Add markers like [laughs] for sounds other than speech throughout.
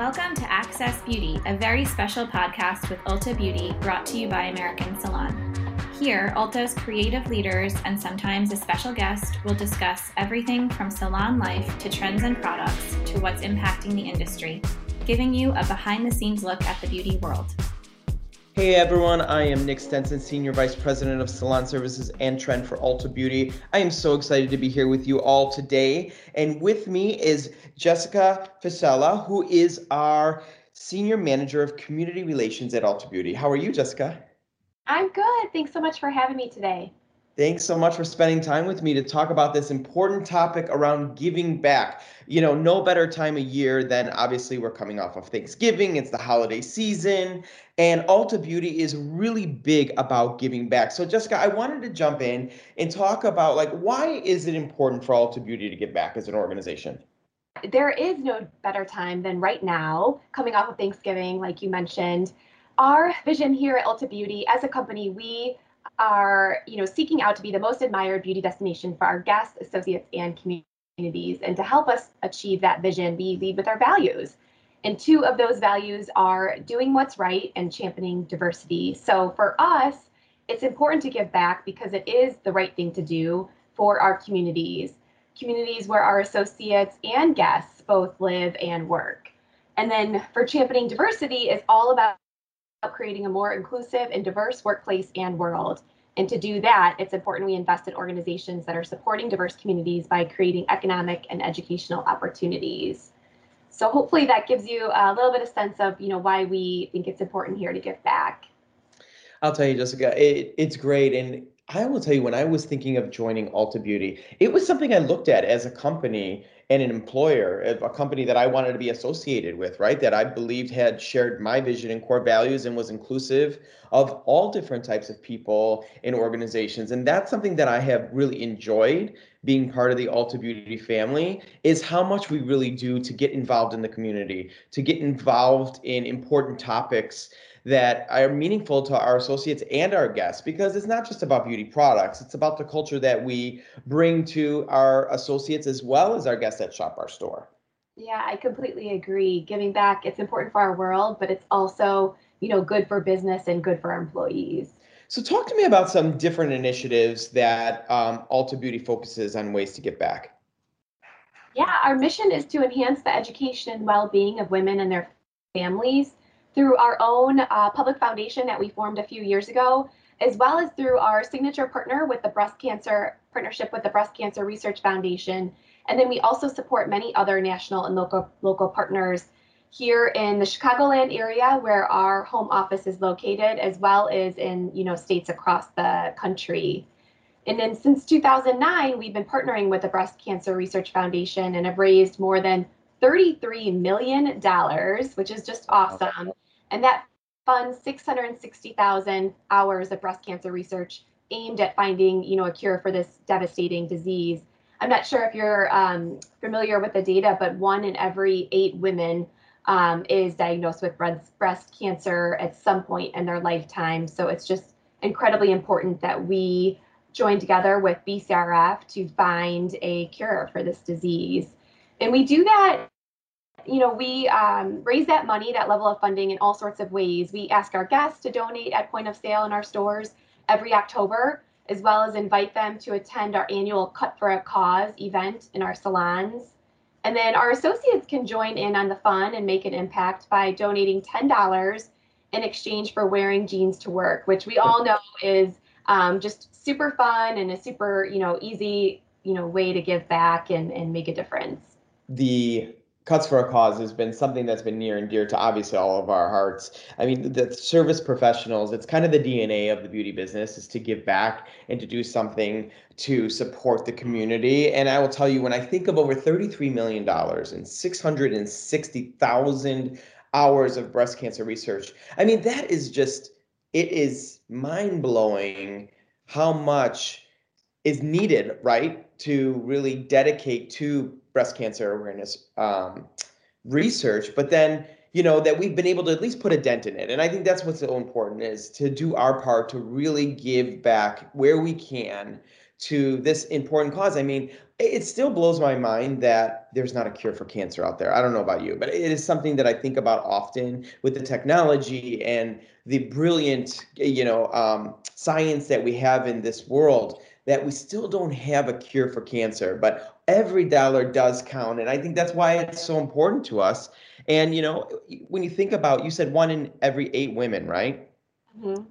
Welcome to Access Beauty, a very special podcast with Ulta Beauty brought to you by American Salon. Here, Ulta's creative leaders and sometimes a special guest will discuss everything from salon life to trends and products to what's impacting the industry, giving you a behind the scenes look at the beauty world. Hey everyone, I am Nick Stenson, Senior Vice President of Salon Services and Trend for Ulta Beauty. I am so excited to be here with you all today. And with me is Jessica Fasella, who is our Senior Manager of Community Relations at Ulta Beauty. How are you, Jessica? I'm good. Thanks so much for having me today. Thanks so much for spending time with me to talk about this important topic around giving back. You know, no better time of year than obviously we're coming off of Thanksgiving, it's the holiday season, and Ulta Beauty is really big about giving back. So, Jessica, I wanted to jump in and talk about like why is it important for Ulta Beauty to give back as an organization? There is no better time than right now, coming off of Thanksgiving, like you mentioned. Our vision here at Ulta Beauty as a company, we are you know seeking out to be the most admired beauty destination for our guests associates and communities and to help us achieve that vision we lead with our values. And two of those values are doing what's right and championing diversity. So for us it's important to give back because it is the right thing to do for our communities communities where our associates and guests both live and work. And then for championing diversity is all about creating a more inclusive and diverse workplace and world. And to do that, it's important we invest in organizations that are supporting diverse communities by creating economic and educational opportunities. So hopefully that gives you a little bit of sense of, you know, why we think it's important here to give back. I'll tell you, Jessica, it, it's great. And I will tell you, when I was thinking of joining Ulta Beauty, it was something I looked at as a company and an employer, a company that I wanted to be associated with, right? That I believed had shared my vision and core values and was inclusive of all different types of people in organizations. And that's something that I have really enjoyed being part of the Ulta Beauty family is how much we really do to get involved in the community, to get involved in important topics that are meaningful to our associates and our guests because it's not just about beauty products it's about the culture that we bring to our associates as well as our guests that shop our store. Yeah i completely agree. Giving back it's important for our world but it's also you know good for business and good for employees. So talk to me about some different initiatives that um, Ulta Beauty focuses on ways to give back. Yeah, our mission is to enhance the education and well-being of women and their families through our own uh, public foundation that we formed a few years ago, as well as through our signature partner with the breast cancer partnership with the Breast Cancer Research Foundation. And then we also support many other national and local local partners here in the Chicagoland area where our home office is located, as well as in you know states across the country. And then since 2009, we've been partnering with the Breast Cancer Research Foundation and have raised more than $33 million, which is just awesome. And that funds 660,000 hours of breast cancer research aimed at finding, you know, a cure for this devastating disease. I'm not sure if you're um, familiar with the data, but one in every eight women um, is diagnosed with breast, breast cancer at some point in their lifetime. So it's just incredibly important that we join together with BCRF to find a cure for this disease. And we do that you know, we um, raise that money, that level of funding in all sorts of ways. We ask our guests to donate at point of sale in our stores every October, as well as invite them to attend our annual Cut for a Cause event in our salons. And then our associates can join in on the fun and make an impact by donating $10 in exchange for wearing jeans to work, which we all know is um, just super fun and a super, you know, easy, you know, way to give back and, and make a difference. The Cuts for a Cause has been something that's been near and dear to obviously all of our hearts. I mean, the service professionals, it's kind of the DNA of the beauty business is to give back and to do something to support the community. And I will tell you, when I think of over $33 million and 660,000 hours of breast cancer research, I mean, that is just, it is mind blowing how much is needed, right, to really dedicate to breast cancer awareness um, research, but then you know that we've been able to at least put a dent in it and i think that's what's so important is to do our part to really give back where we can to this important cause. I mean, it still blows my mind that there's not a cure for cancer out there. I don't know about you, but it is something that I think about often with the technology and the brilliant, you know, um, science that we have in this world. That we still don't have a cure for cancer, but every dollar does count, and I think that's why it's so important to us. And you know, when you think about, you said one in every eight women, right? Mm-hmm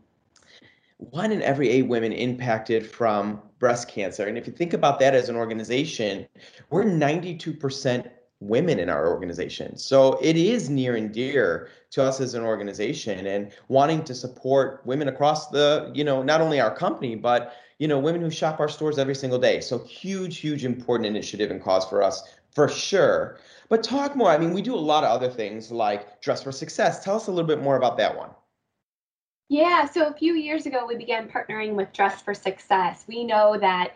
one in every eight women impacted from breast cancer. And if you think about that as an organization, we're 92% women in our organization. So it is near and dear to us as an organization and wanting to support women across the, you know, not only our company, but, you know, women who shop our stores every single day. So huge, huge, important initiative and cause for us for sure. But talk more. I mean, we do a lot of other things like Dress for Success. Tell us a little bit more about that one. Yeah, so a few years ago, we began partnering with Dress for Success. We know that,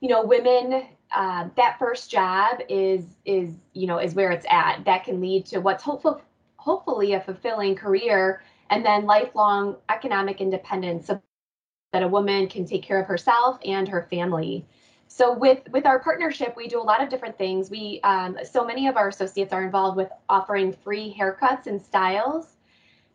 you know, women, uh, that first job is is you know is where it's at. That can lead to what's hopeful, hopefully a fulfilling career, and then lifelong economic independence, that a woman can take care of herself and her family. So with with our partnership, we do a lot of different things. We um, so many of our associates are involved with offering free haircuts and styles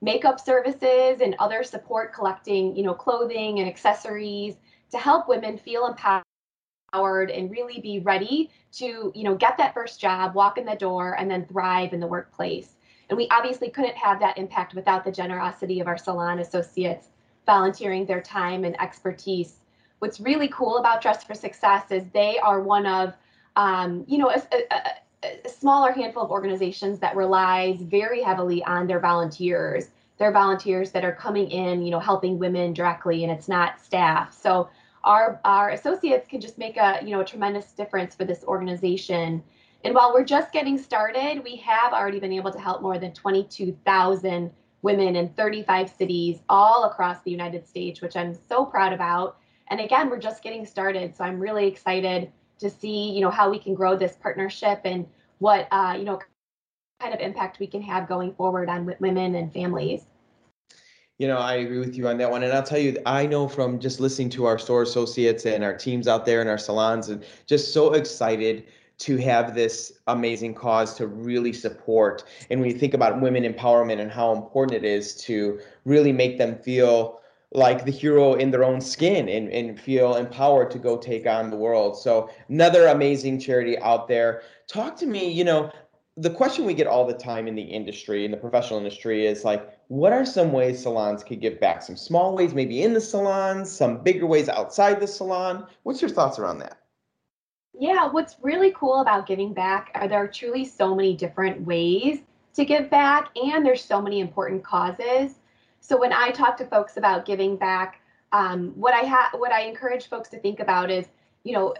makeup services and other support collecting, you know, clothing and accessories to help women feel empowered and really be ready to, you know, get that first job, walk in the door and then thrive in the workplace. And we obviously couldn't have that impact without the generosity of our salon associates volunteering their time and expertise. What's really cool about Dress for Success is they are one of, um, you know, a, a, a smaller handful of organizations that relies very heavily on their volunteers. Their volunteers that are coming in, you know, helping women directly, and it's not staff. So our our associates can just make a you know a tremendous difference for this organization. And while we're just getting started, we have already been able to help more than 22,000 women in 35 cities all across the United States, which I'm so proud about. And again, we're just getting started, so I'm really excited to see you know how we can grow this partnership and what uh, you know kind of impact we can have going forward on women and families you know i agree with you on that one and i'll tell you i know from just listening to our store associates and our teams out there in our salons and just so excited to have this amazing cause to really support and when you think about women empowerment and how important it is to really make them feel like the hero in their own skin and, and feel empowered to go take on the world. So another amazing charity out there. Talk to me, you know, the question we get all the time in the industry, in the professional industry, is like, what are some ways salons could give back? Some small ways, maybe in the salon, some bigger ways outside the salon. What's your thoughts around that? Yeah, what's really cool about giving back are there are truly so many different ways to give back, and there's so many important causes. So when I talk to folks about giving back, um, what I have, what I encourage folks to think about is, you know,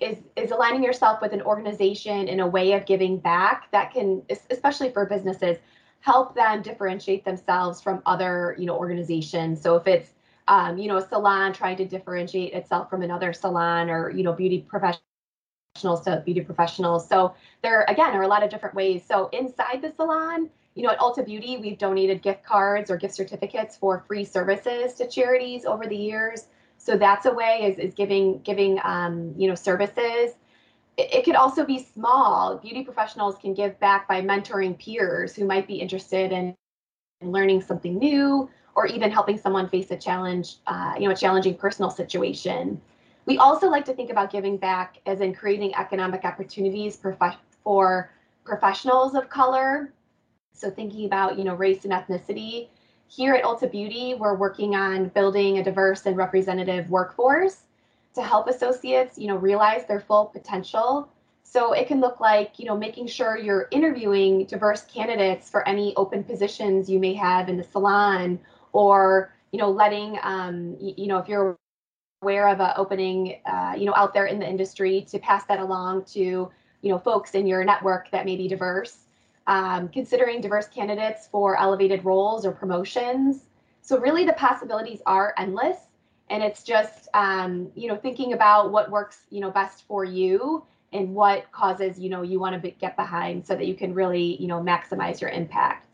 is is aligning yourself with an organization in a way of giving back that can, especially for businesses, help them differentiate themselves from other, you know, organizations. So if it's um, you know, a salon trying to differentiate itself from another salon or, you know, beauty professionals to beauty professionals. So there again are a lot of different ways. So inside the salon, you know, at Ulta Beauty, we've donated gift cards or gift certificates for free services to charities over the years. So that's a way is, is giving giving um, you know services. It, it could also be small. Beauty professionals can give back by mentoring peers who might be interested in, in learning something new or even helping someone face a challenge, uh, you know, a challenging personal situation. We also like to think about giving back as in creating economic opportunities for professionals of color so thinking about, you know, race and ethnicity. Here at Ulta Beauty, we're working on building a diverse and representative workforce to help associates, you know, realize their full potential. So it can look like, you know, making sure you're interviewing diverse candidates for any open positions you may have in the salon or, you know, letting, um, you know, if you're aware of an opening, uh, you know, out there in the industry to pass that along to, you know, folks in your network that may be diverse um, considering diverse candidates for elevated roles or promotions. So really the possibilities are endless and it's just um, you know thinking about what works you know best for you and what causes you know you want to get behind so that you can really you know maximize your impact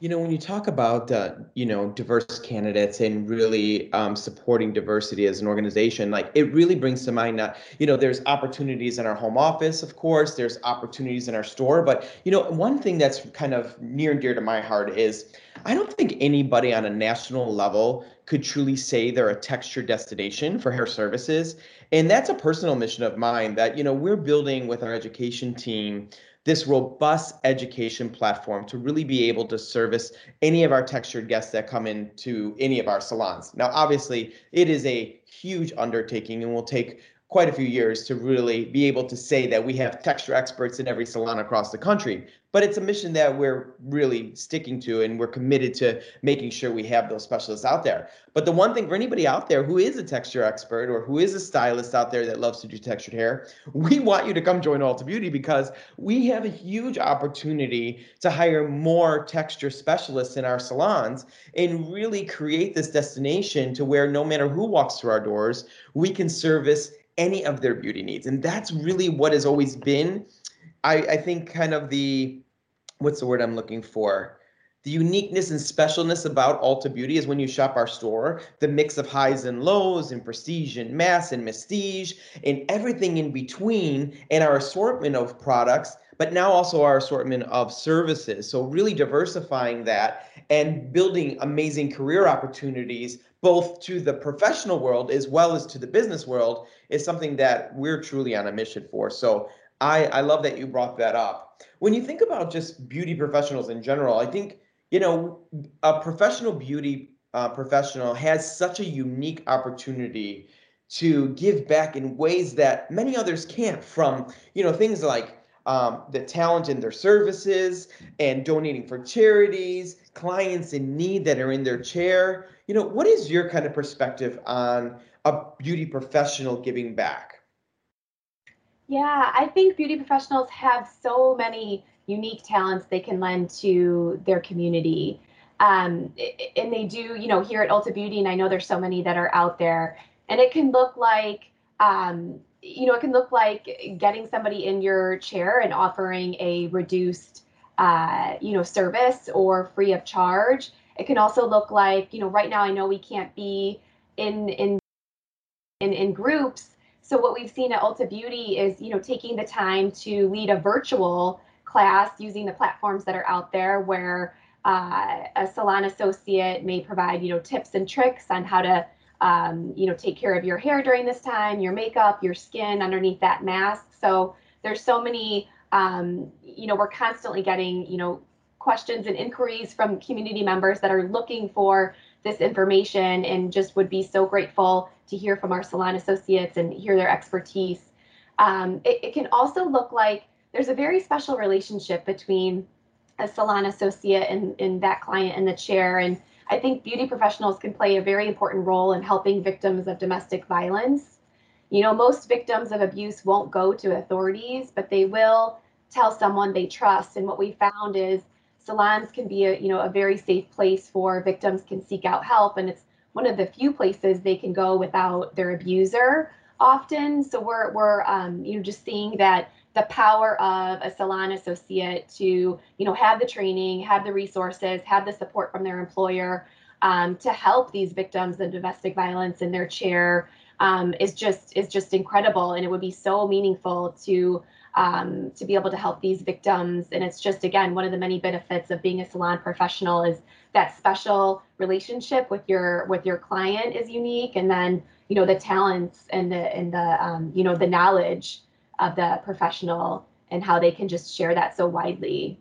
You know, when you talk about uh, you know diverse candidates and really um, supporting diversity as an organization, like it really brings to mind that you know there's opportunities in our home office, of course, there's opportunities in our store, but you know one thing that's kind of near and dear to my heart is I don't think anybody on a national level could truly say they're a texture destination for hair services, and that's a personal mission of mine that you know we're building with our education team this robust education platform to really be able to service any of our textured guests that come into any of our salons. Now, obviously, it is a huge undertaking and will take quite a few years to really be able to say that we have texture experts in every salon across the country. But it's a mission that we're really sticking to, and we're committed to making sure we have those specialists out there. But the one thing for anybody out there who is a texture expert or who is a stylist out there that loves to do textured hair, [laughs] we want you to come join Ulta Beauty because we have a huge opportunity to hire more texture specialists in our salons and really create this destination to where no matter who walks through our doors, we can service any of their beauty needs. And that's really what has always been, I, I think, kind of the what's the word I'm looking for? The uniqueness and specialness about Ulta Beauty is when you shop our store, the mix of highs and lows and prestige and mass and prestige and everything in between and our assortment of products, but now also our assortment of services. So really diversifying that and building amazing career opportunities both to the professional world as well as to the business world is something that we're truly on a mission for. So I, I love that you brought that up. When you think about just beauty professionals in general, I think, you know, a professional beauty uh, professional has such a unique opportunity to give back in ways that many others can't from, you know, things like um, the talent in their services and donating for charities, clients in need that are in their chair. You know, what is your kind of perspective on a beauty professional giving back? Yeah, I think beauty professionals have so many unique talents they can lend to their community. Um, and they do, you know, here at Ulta Beauty, and I know there's so many that are out there, and it can look like um, you know, it can look like getting somebody in your chair and offering a reduced, uh, you know, service or free of charge. It can also look like, you know, right now I know we can't be in in in, in groups. So what we've seen at Ulta Beauty is, you know, taking the time to lead a virtual class using the platforms that are out there where uh, a salon associate may provide, you know, tips and tricks on how to um, you know, take care of your hair during this time, your makeup, your skin underneath that mask. So there's so many, um, you know, we're constantly getting, you know, questions and inquiries from community members that are looking for this information and just would be so grateful to hear from our salon associates and hear their expertise. Um, it, it can also look like there's a very special relationship between a salon associate and, and that client and the chair and I think beauty professionals can play a very important role in helping victims of domestic violence. You know, most victims of abuse won't go to authorities, but they will tell someone they trust. And what we found is salons can be a, you know, a very safe place for victims can seek out help. And it's one of the few places they can go without their abuser often. So we're, we're um, you know, just seeing that the power of a salon associate to you know have the training have the resources have the support from their employer um, to help these victims of domestic violence in their chair um, is just is just incredible and it would be so meaningful to um, to be able to help these victims and it's just again one of the many benefits of being a salon professional is that special relationship with your with your client is unique and then you know the talents and the and the um, you know the knowledge of the professional and how they can just share that so widely.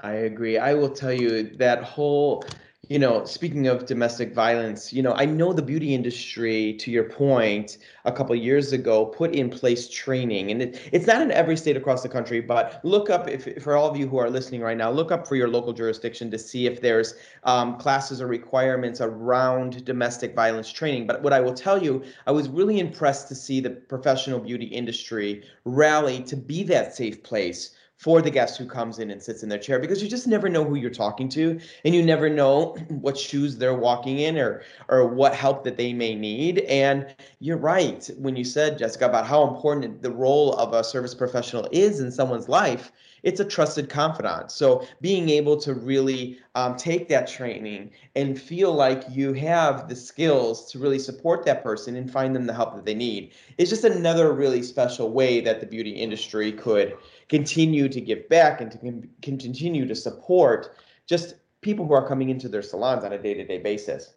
I agree. I will tell you that whole you know, speaking of domestic violence, you know, I know the beauty industry, to your point, a couple years ago put in place training, and it, it's not in every state across the country, but look up if for all of you who are listening right now, look up for your local jurisdiction to see if there's um, classes or requirements around domestic violence training. But what I will tell you, I was really impressed to see the professional beauty industry rally to be that safe place for the guest who comes in and sits in their chair because you just never know who you're talking to and you never know [clears throat] what shoes they're walking in or or what help that they may need and you're right when you said Jessica about how important the role of a service professional is in someone's life it's a trusted confidant. So being able to really um, take that training and feel like you have the skills to really support that person and find them the help that they need is just another really special way that the beauty industry could continue to give back and to con- continue to support just people who are coming into their salons on a day-to-day basis.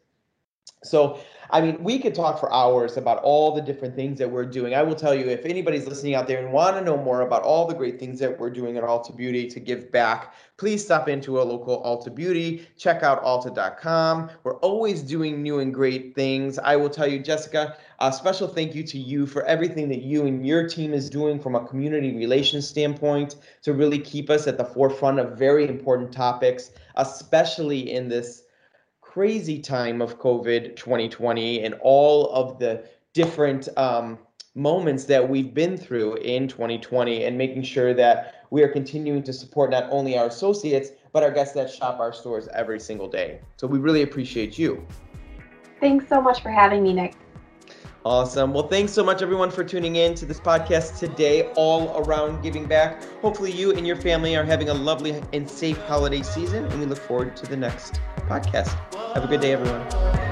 So, I mean, we could talk for hours about all the different things that we're doing. I will tell you, if anybody's listening out there and want to know more about all the great things that we're doing at Ulta Beauty to give back, please stop into a local Ulta Beauty. Check out ulta.com. We're always doing new and great things. I will tell you, Jessica, a special thank you to you for everything that you and your team is doing from a community relations standpoint to really keep us at the forefront of very important topics, especially in this crazy time of COVID 2020 and all of the different um, moments that we've been through in 2020 and making sure that we are continuing to support not only our associates, but our guests that shop our stores every single day. So we really appreciate you. Thanks so much for having me, Nick. Awesome. Well, thanks so much, everyone, for tuning in to this podcast today, all around giving back. Hopefully, you and your family are having a lovely and safe holiday season, and we look forward to the next podcast. Have a good day, everyone.